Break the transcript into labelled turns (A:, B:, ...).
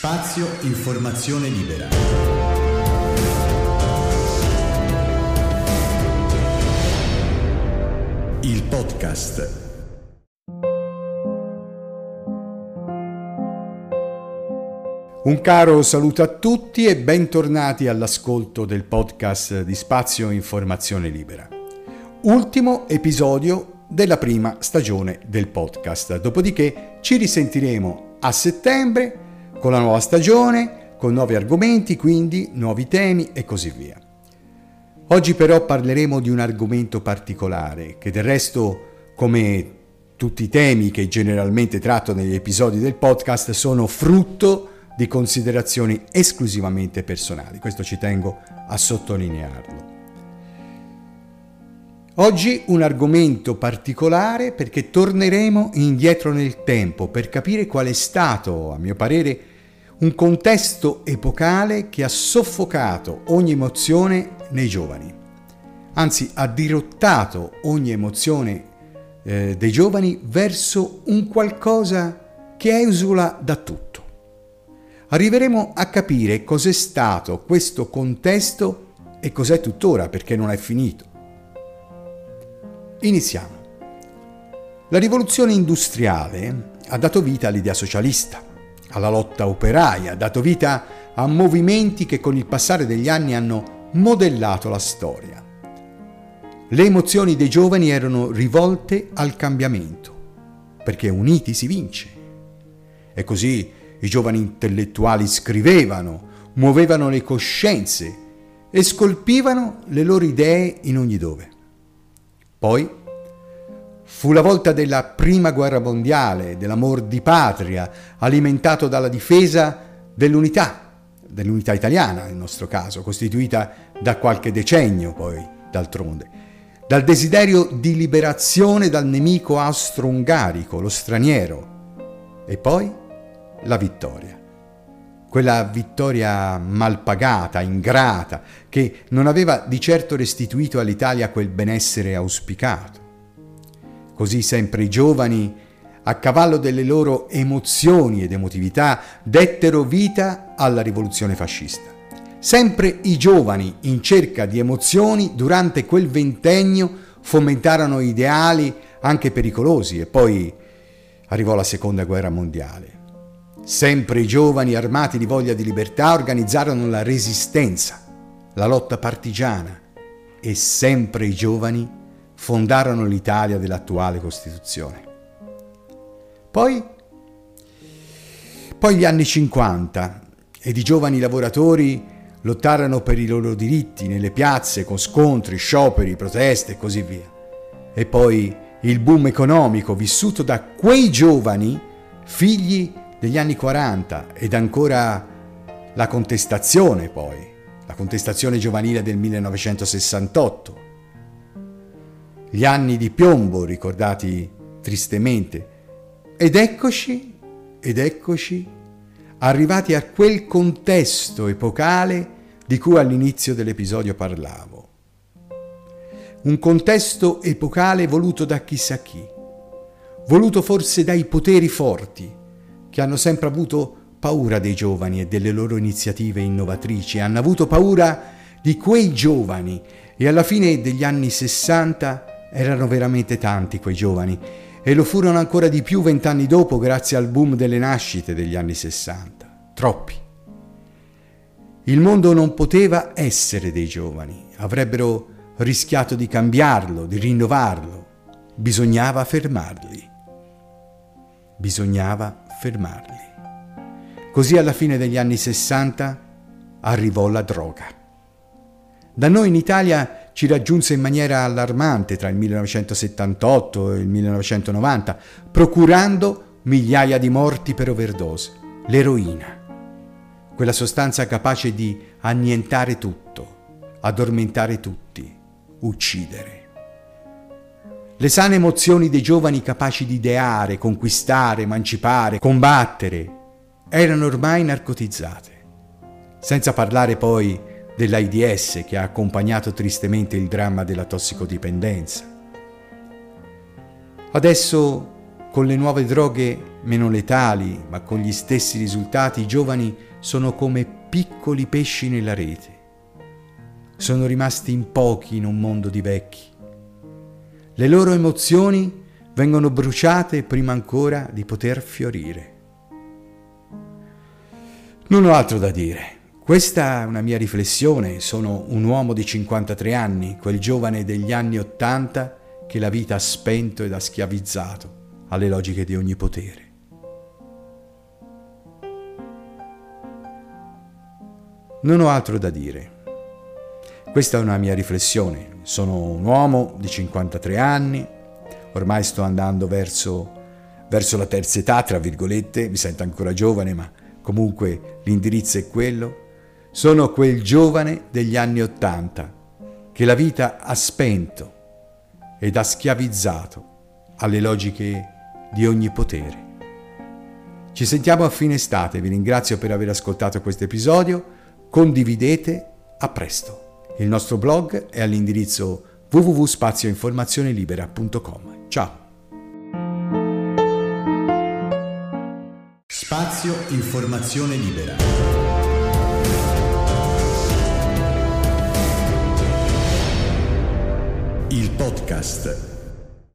A: Spazio Informazione Libera. Il podcast.
B: Un caro saluto a tutti e bentornati all'ascolto del podcast di Spazio Informazione Libera. Ultimo episodio della prima stagione del podcast. Dopodiché ci risentiremo a settembre con la nuova stagione, con nuovi argomenti, quindi nuovi temi e così via. Oggi però parleremo di un argomento particolare che del resto, come tutti i temi che generalmente tratto negli episodi del podcast, sono frutto di considerazioni esclusivamente personali. Questo ci tengo a sottolinearlo. Oggi un argomento particolare perché torneremo indietro nel tempo per capire qual è stato, a mio parere, un contesto epocale che ha soffocato ogni emozione nei giovani, anzi ha dirottato ogni emozione eh, dei giovani verso un qualcosa che esula da tutto. Arriveremo a capire cos'è stato questo contesto e cos'è tuttora perché non è finito. Iniziamo. La rivoluzione industriale ha dato vita all'idea socialista, alla lotta operaia, dato vita a movimenti che con il passare degli anni hanno modellato la storia. Le emozioni dei giovani erano rivolte al cambiamento, perché uniti si vince. E così i giovani intellettuali scrivevano, muovevano le coscienze e scolpivano le loro idee in ogni dove. Poi fu la volta della prima guerra mondiale, dell'amor di patria, alimentato dalla difesa dell'unità, dell'unità italiana nel nostro caso, costituita da qualche decennio poi, d'altronde, dal desiderio di liberazione dal nemico austro-ungarico, lo straniero, e poi la vittoria quella vittoria mal pagata, ingrata, che non aveva di certo restituito all'Italia quel benessere auspicato. Così sempre i giovani, a cavallo delle loro emozioni ed emotività, dettero vita alla rivoluzione fascista. Sempre i giovani, in cerca di emozioni, durante quel ventennio fomentarono ideali anche pericolosi e poi arrivò la seconda guerra mondiale. Sempre i giovani armati di voglia di libertà organizzarono la resistenza, la lotta partigiana e sempre i giovani fondarono l'Italia dell'attuale Costituzione. Poi, poi gli anni 50 ed i giovani lavoratori lottarono per i loro diritti nelle piazze con scontri, scioperi, proteste e così via. E poi il boom economico vissuto da quei giovani, figli degli anni 40 ed ancora la contestazione poi, la contestazione giovanile del 1968, gli anni di piombo ricordati tristemente, ed eccoci, ed eccoci, arrivati a quel contesto epocale di cui all'inizio dell'episodio parlavo. Un contesto epocale voluto da chissà chi, voluto forse dai poteri forti, che hanno sempre avuto paura dei giovani e delle loro iniziative innovatrici, hanno avuto paura di quei giovani e alla fine degli anni 60 erano veramente tanti quei giovani e lo furono ancora di più vent'anni dopo grazie al boom delle nascite degli anni 60. Troppi. Il mondo non poteva essere dei giovani, avrebbero rischiato di cambiarlo, di rinnovarlo. Bisognava fermarli. Bisognava fermarli. Così alla fine degli anni 60 arrivò la droga. Da noi in Italia ci raggiunse in maniera allarmante tra il 1978 e il 1990, procurando migliaia di morti per overdose, l'eroina, quella sostanza capace di annientare tutto, addormentare tutti, uccidere. Le sane emozioni dei giovani capaci di ideare, conquistare, emancipare, combattere, erano ormai narcotizzate. Senza parlare poi dell'AIDS che ha accompagnato tristemente il dramma della tossicodipendenza. Adesso con le nuove droghe meno letali, ma con gli stessi risultati, i giovani sono come piccoli pesci nella rete. Sono rimasti in pochi in un mondo di vecchi. Le loro emozioni vengono bruciate prima ancora di poter fiorire. Non ho altro da dire. Questa è una mia riflessione, sono un uomo di 53 anni, quel giovane degli anni 80 che la vita ha spento ed ha schiavizzato alle logiche di ogni potere. Non ho altro da dire. Questa è una mia riflessione. Sono un uomo di 53 anni, ormai sto andando verso, verso la terza età, tra virgolette, mi sento ancora giovane, ma comunque l'indirizzo è quello. Sono quel giovane degli anni Ottanta che la vita ha spento ed ha schiavizzato alle logiche di ogni potere. Ci sentiamo a fine estate, vi ringrazio per aver ascoltato questo episodio, condividete, a presto. Il nostro blog è all'indirizzo www.spazioinformazionelibera.com. Ciao!
A: Spazio Informazione Libera. Il podcast